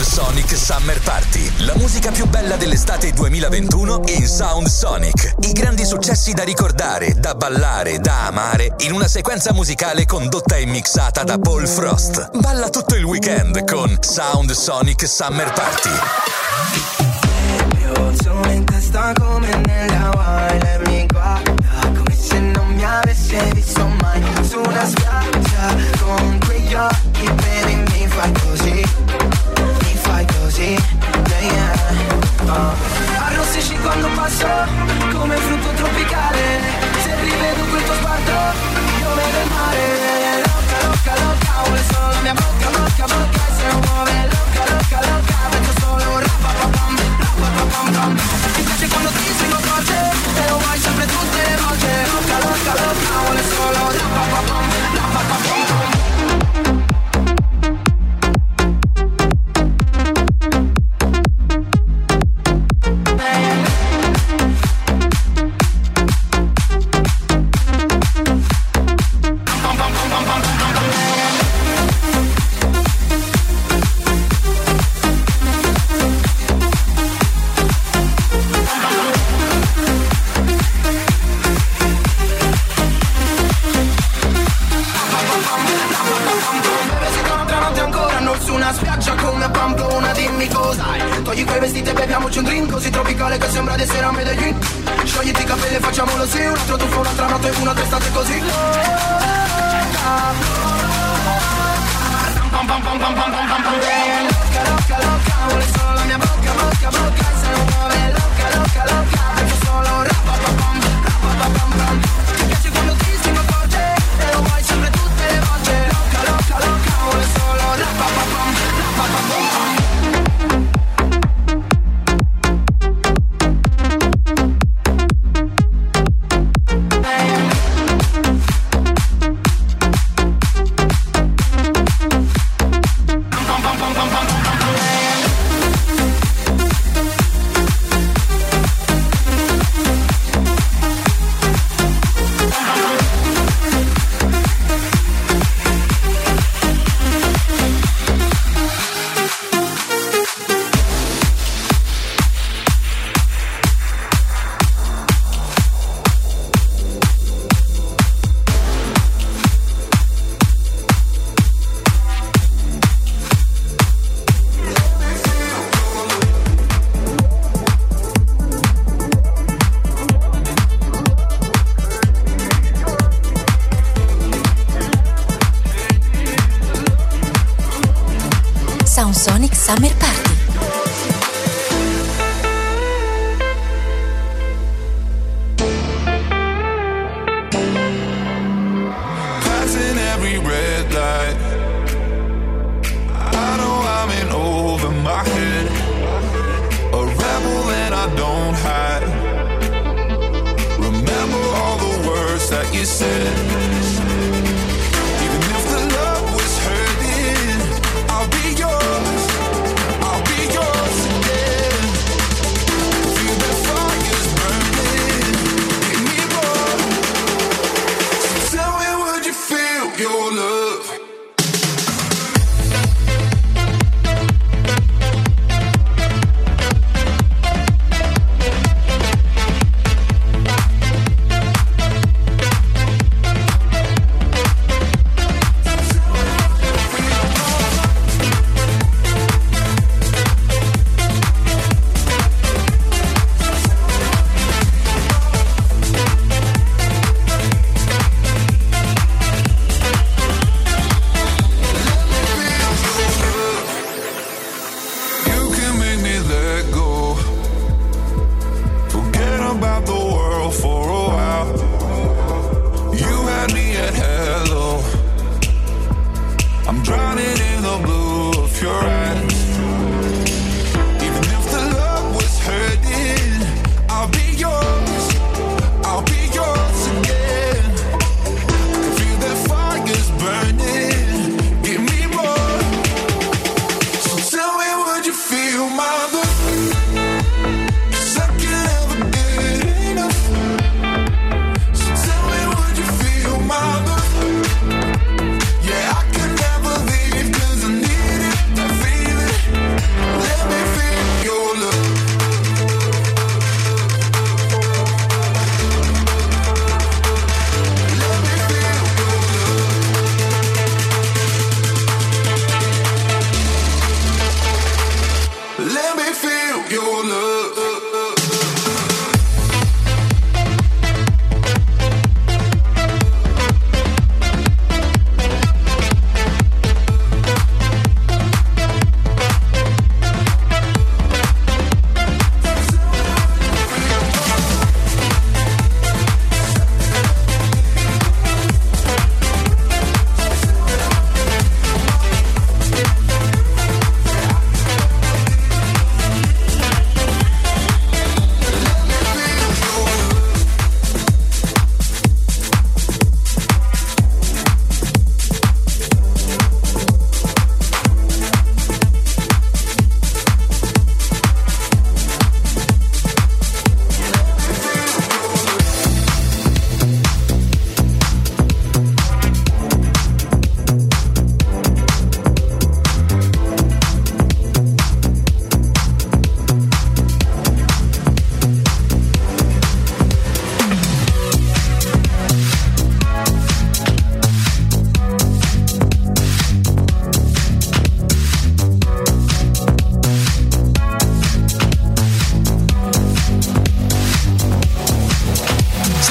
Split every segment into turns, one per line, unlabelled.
Sound Sonic Summer Party. La musica più bella dell'estate 2021 in Sound Sonic. I grandi successi da ricordare, da ballare, da amare in una sequenza musicale condotta e mixata da Paul Frost. Balla tutto il weekend con Sound Sonic Summer Party.
in testa come nella Lei mi guarda come se non mi avesse visto mai Su una spiaggia con quegli occhi baby mi fai così così, yeah, yeah. Oh. Arrossisci quando passo come frutto tropicale. Se rivedo quel tuo sguardo io vedo il mare. Loca, loca, loca, vuole solo la mia bocca, bocca, bocca E se muove. Loca, loca, loca, vedo solo un rapapapam, rapapapam piace quando ti stringo forte e lo vuoi sempre tutte le volte. Loca, loca, loca, vuole solo rapapapam, rapapapam loca, loca,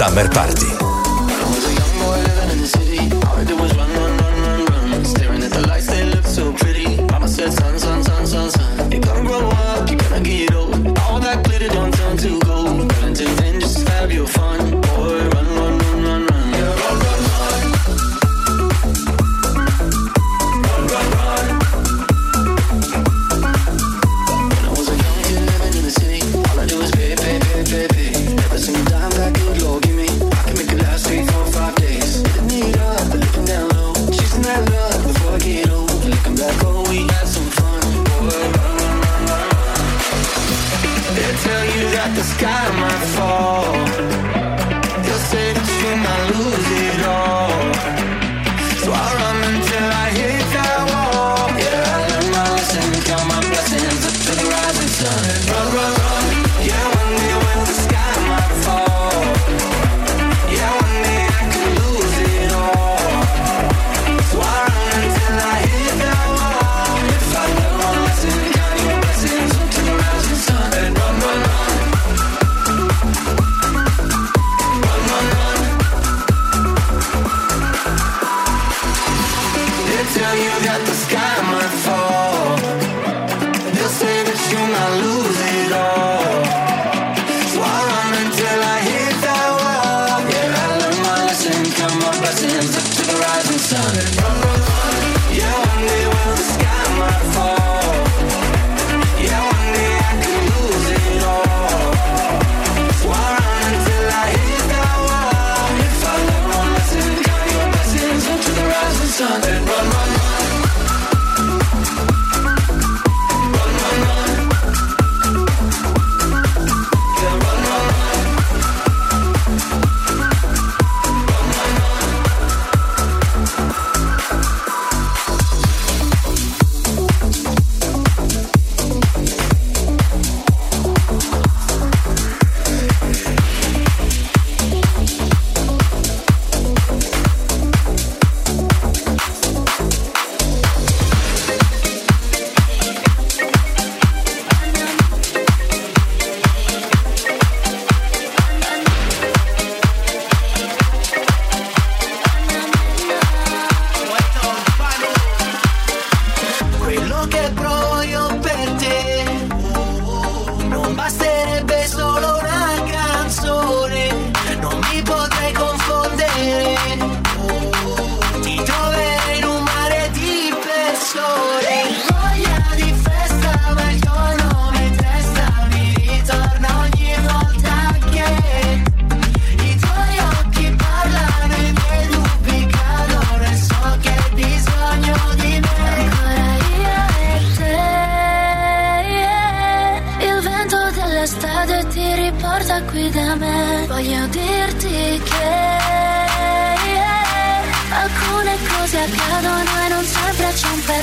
Summer Party.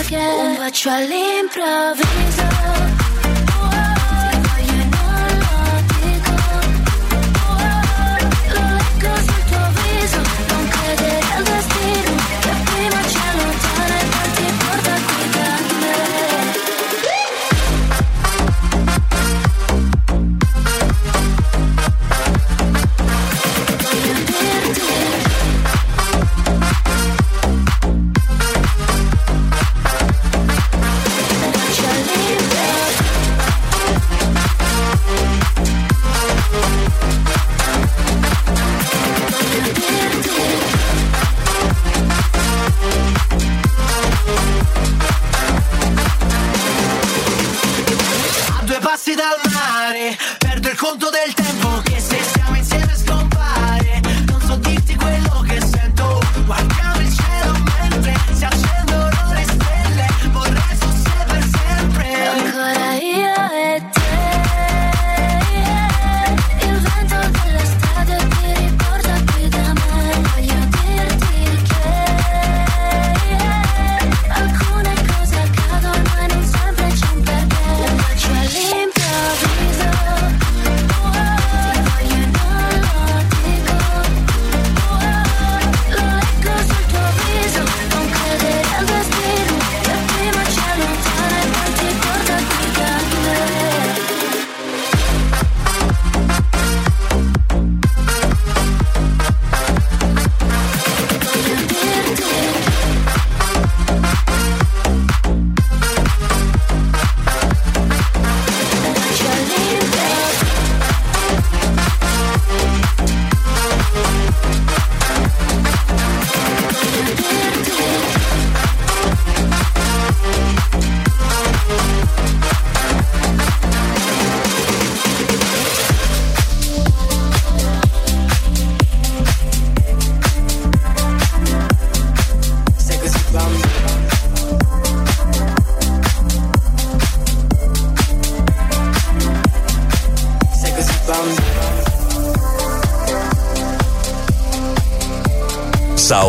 Perché Un bacio all'improvviso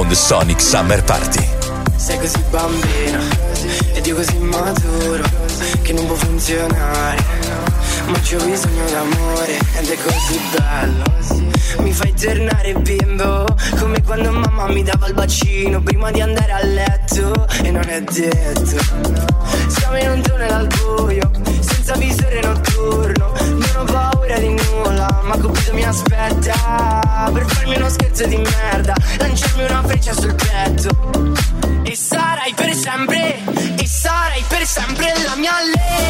Cloud Sonic Summer Party.
Sei così bambino ed io così maturo che non può funzionare, ma c'ho bisogno d'amore ed è così bello. Mi fai tornare bimbo Come quando mamma mi dava il bacino Prima di andare a letto E non è detto Siamo in un tunnel al buio Senza visore notturno ma Cupido mi aspetta Per farmi uno scherzo di merda Lanciarmi una freccia sul petto E sarai per sempre E sarai per sempre la mia
lei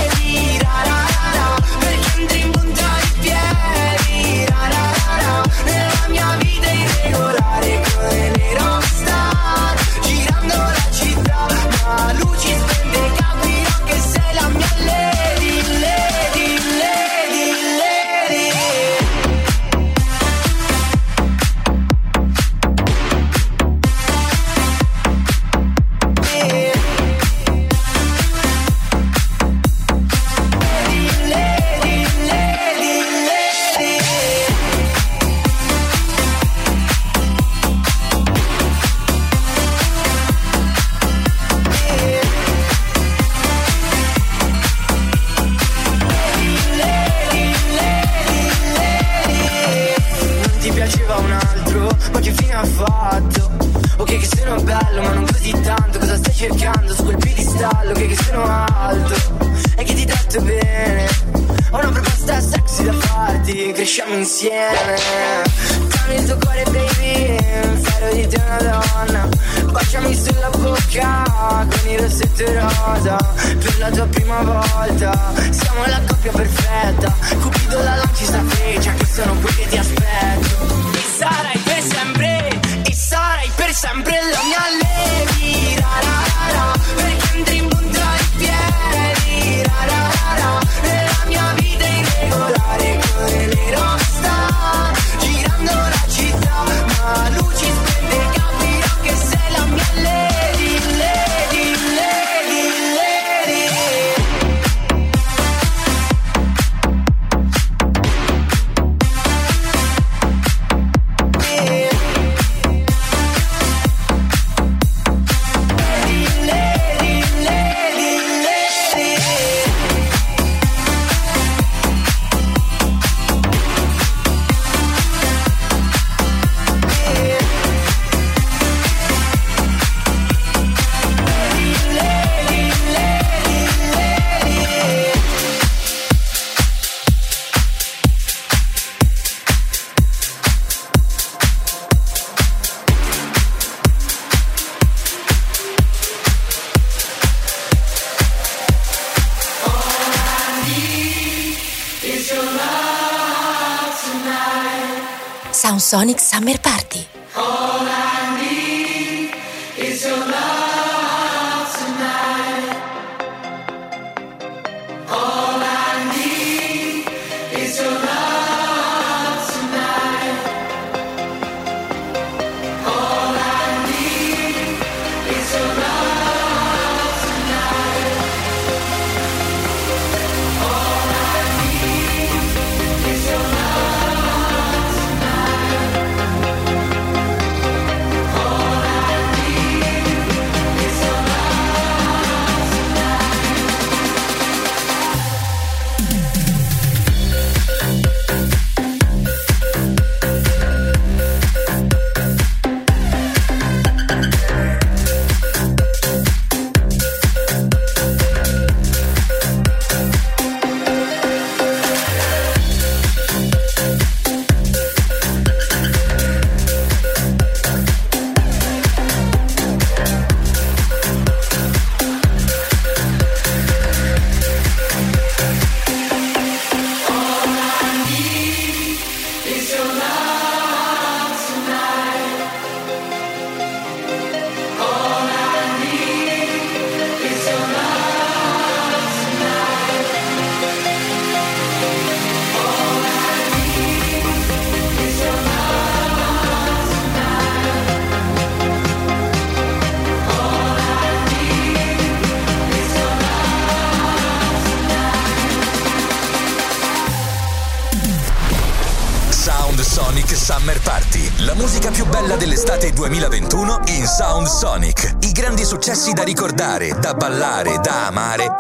Sonic Summer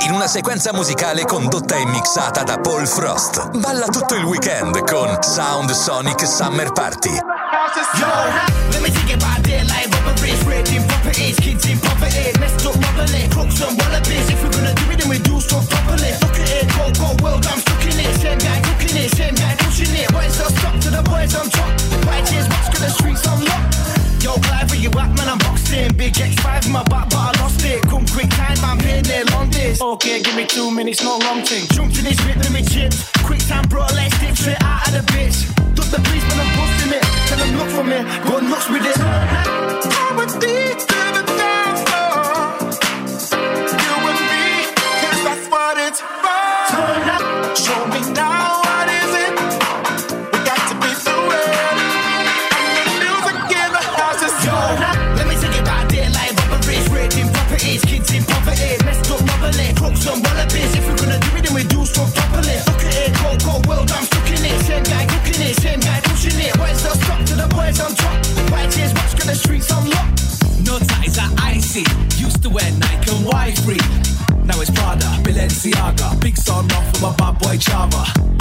in una sequenza musicale condotta e mixata da Paul Frost. Balla tutto il weekend con Sound Sonic Summer Party
give me two minutes, no long thing. Jumped to this rhythm, it chips. Quick time, bro, let's dip straight out of the bitch. Duck the policeman, I'm busting it. Tell him look for me, go and rush me.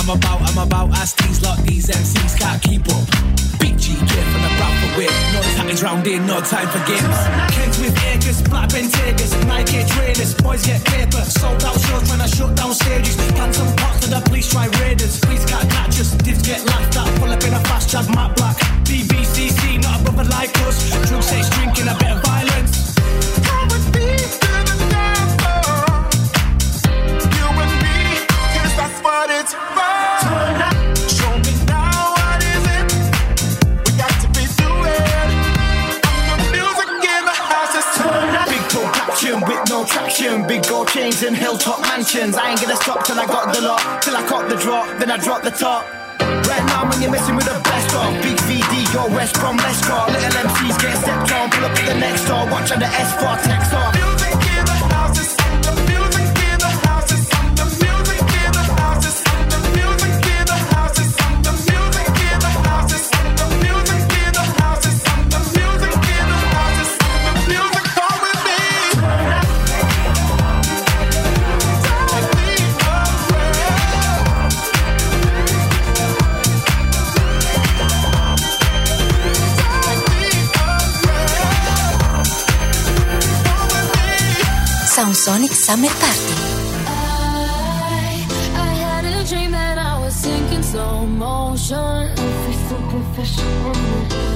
I'm
about, I'm about, as These, like these MCs can't keep up. Big G gear from the brow for wit. No tatties round here, no time for games. Kids with acres, black Ben Nike trainers, boys get paper, sold out intentions. I
ain't gonna stop till I got the lot, till I cop the drop, then I drop the top. Right now, when you're messing with the best of Big VD, your West from go. Little MCs get stepped on, pull up to the next door. Watch on the S4 text off.
Sonic Summer Party.
Dream that I was sinking slow motion. Every
superficial.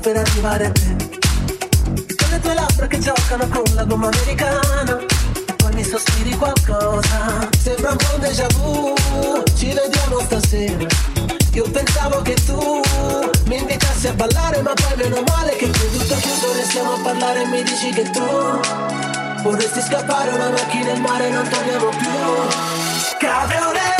tanto per arrivare a te. Con le tue labbra che giocano con la gomma americana. E poi mi sospiri qualcosa. Sembra un po' un déjà vu. Ci vediamo stasera. Io pensavo che tu mi invitassi a ballare, ma poi meno male che creduto chiuso ne stiamo a parlare e mi dici che tu vorresti scappare, una macchina in il mare non torniamo più. Cabriolet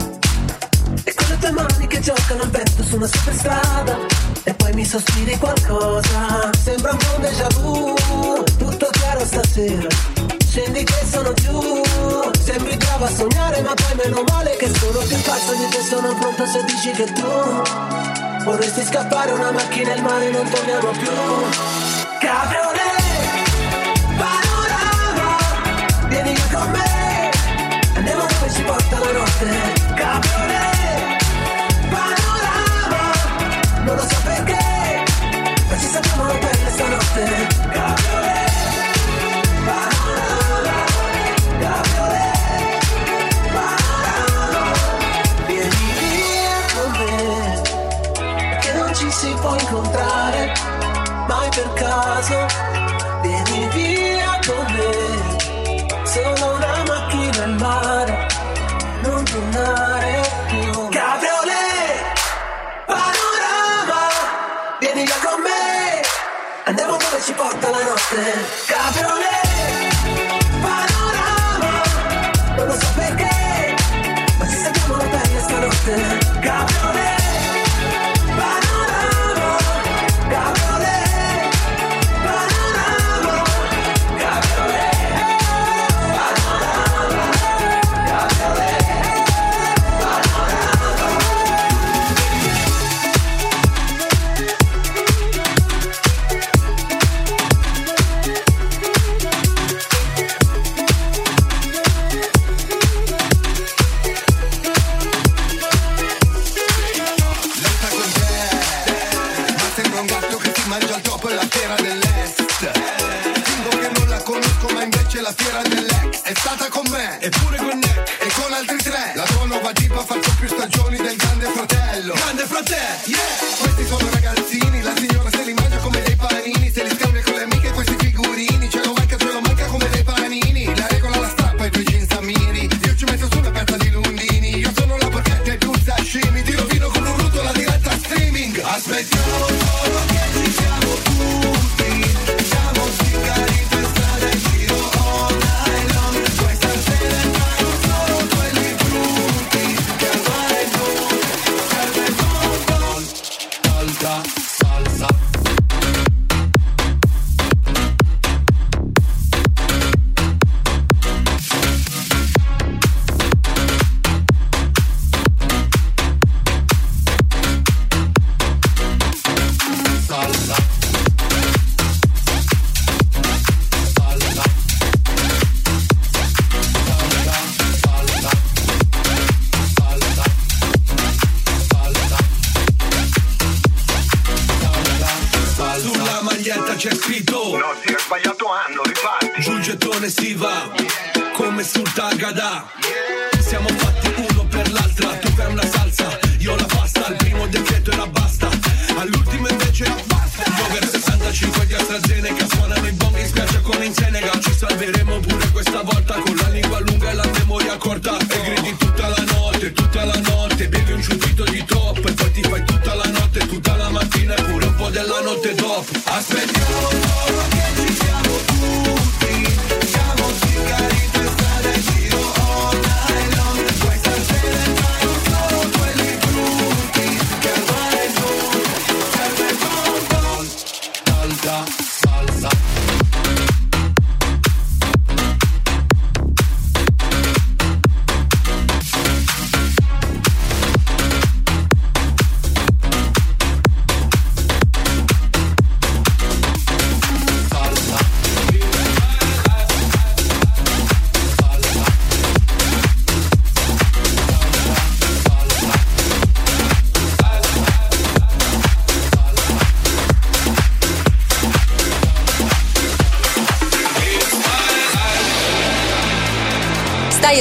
due mani che giocano al vento su una superstrada E poi mi sospiri qualcosa. Sembra un po' déjà vu Tutto chiaro stasera. Scendi che sono giù Sembri bravo a sognare ma poi meno male Che sono più pazzo di te sono pronto se dici che tu Vorresti scappare una macchina e il mare non torniamo più. Cabrone Panorama Vieni con me Andiamo dove ci porta la notte.
Cabrone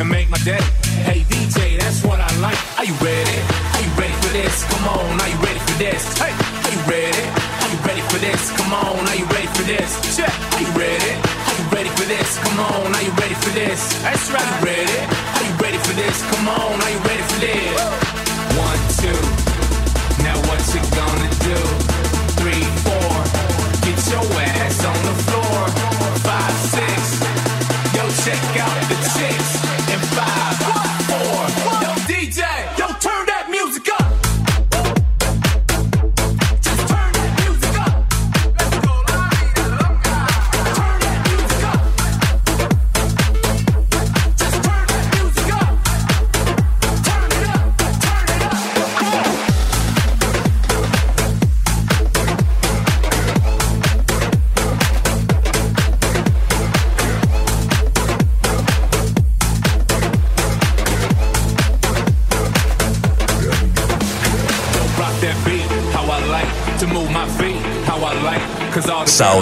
And
make my day. Hey DJ, that's what I like. Are you ready? Are you ready for this? Come on, are you ready for this? Hey, are you ready? Are you ready for this? Come on, are you ready for this? Check. Are you ready? Are you ready for this? Come on, are you ready for this? That's right. Are you ready? Are you ready for this? Come on, are you ready for this? One, two. Now what you gonna do? Three,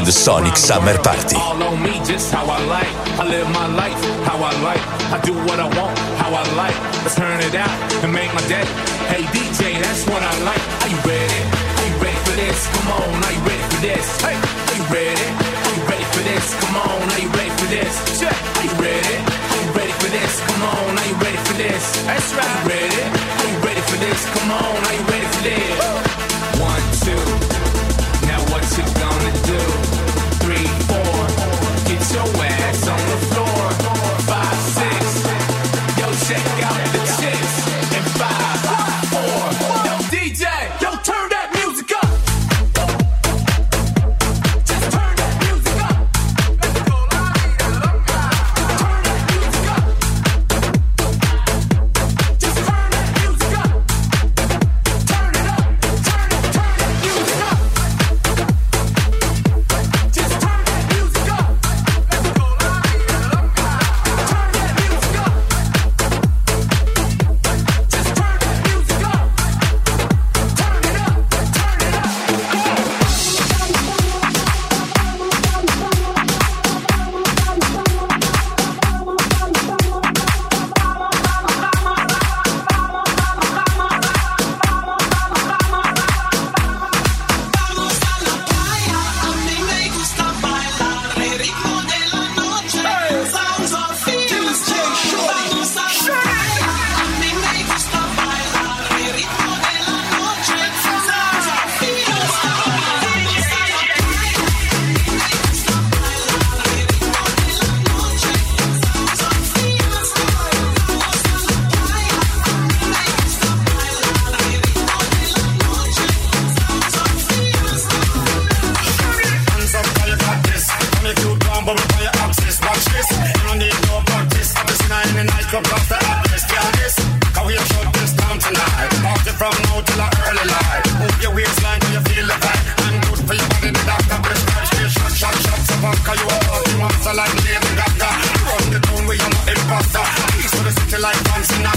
the
Sonic Summer Party.
All on me, just how I like. I live my life, how I like. I do what I want, how I like. Let's turn it out and make my day. Hey DJ, that's what I like. Are you ready? Are you ready for this? Come on, are you ready for this? Hey, are you ready? Are you ready for this? Come on, are you ready for this? Check. Are you ready? Are you ready for this? Come on, are you ready for this? That's right. Are you ready? Are you ready for this? Come on, are you ready for this? One, two. Check out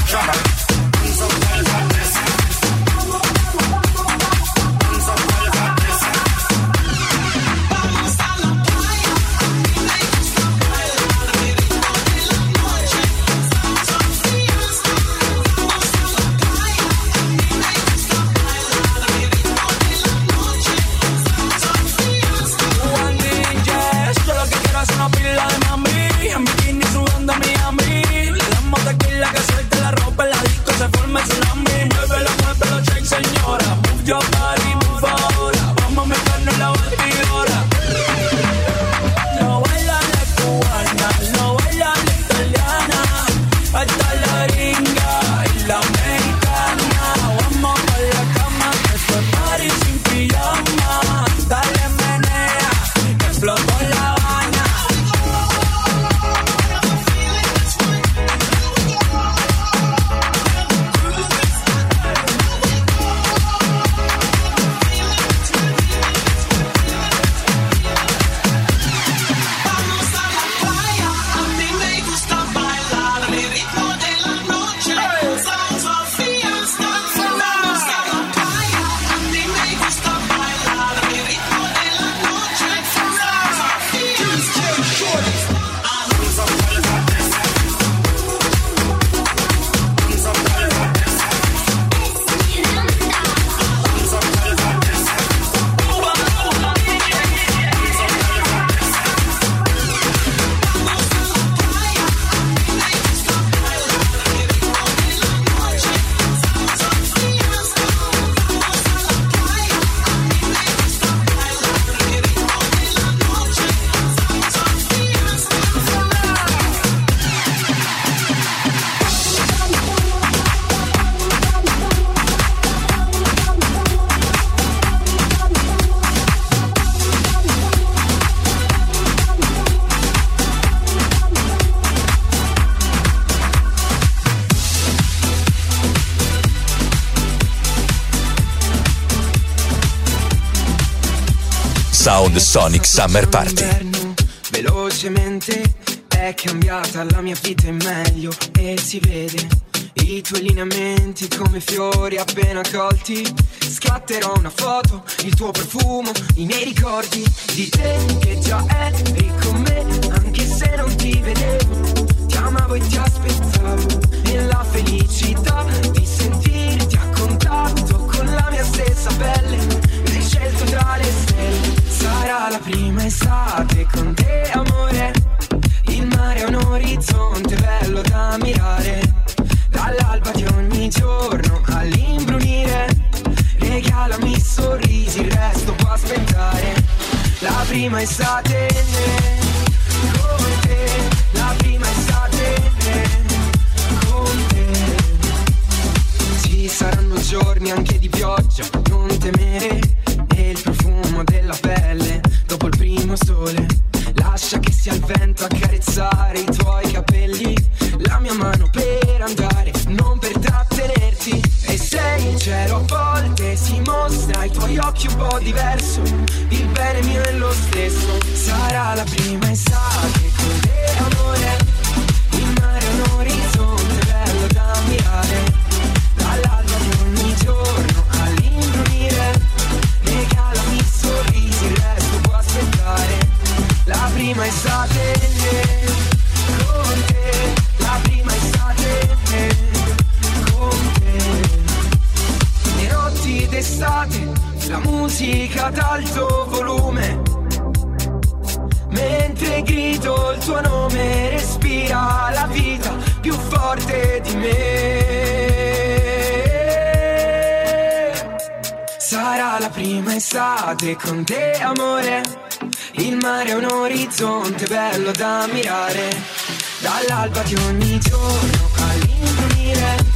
drummer. Who's this.
Sound Sonic Summer Party.
Velocemente è cambiata la mia vita in meglio e si vede i tuoi lineamenti come fiori appena colti. Scatterò una foto, il tuo profumo, i miei ricordi di te che già eri con me, anche se non ti vedevo. Ti amavo e ti aspettavo e la felicità di sentirti a contatto con la mia stessa pelle. Mi hai scelto tra le stelle, sarà la prima estate con te, amore. Il mare è un orizzonte bello da mirare. Dall'alba di ogni giorno all'imbrunire. Regalami sorrisi, il resto può aspettare. La prima estate con te. La prima estate con te. Ci saranno giorni anche di pioggia, non temere. E il profumo della pelle Sia il vento a carezzare i tuoi capelli. La mia mano per andare, non per trattenerti. E sei in cielo a volte si mostra ai tuoi occhi un po' diverso. Il bene mio è lo stesso. Sarà la prima estate con te, amore. Musica ad alto volume. Mentre grido il tuo nome, respira la vita più forte di me. Sarà la prima estate con te, amore. Il mare è un orizzonte bello da mirare. Dall'alba di ogni giorno all'imbrunire.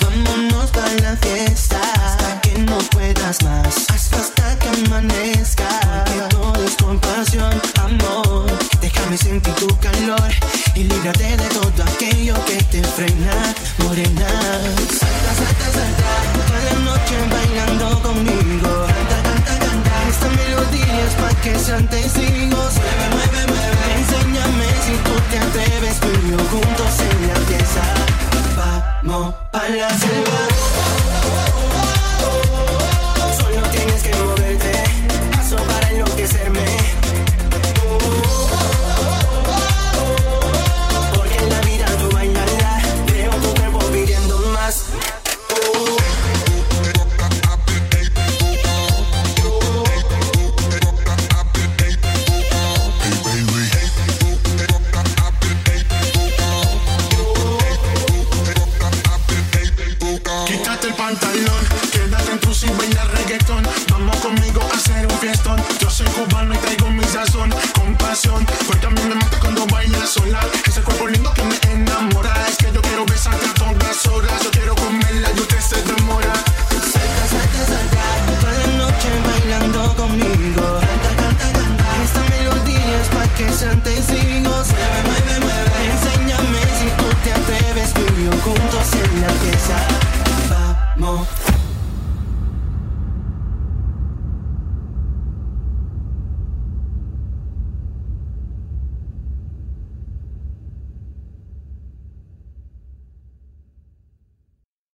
Vámonos para la
fiesta hasta que no puedas más, hasta, hasta que amanezca. Porque todo es compasión, amor. Déjame sentir tu calor y líbrate de todo aquello que te frena, morena. Salta, salta, salta, toda la noche
bailando conmigo. Canta, canta, canta, esta melodía es pa' que santa y. Mueve, mueve, mueve, enséñame si tú te atreves, tú yo juntos en la pieza. Vamos mala se va.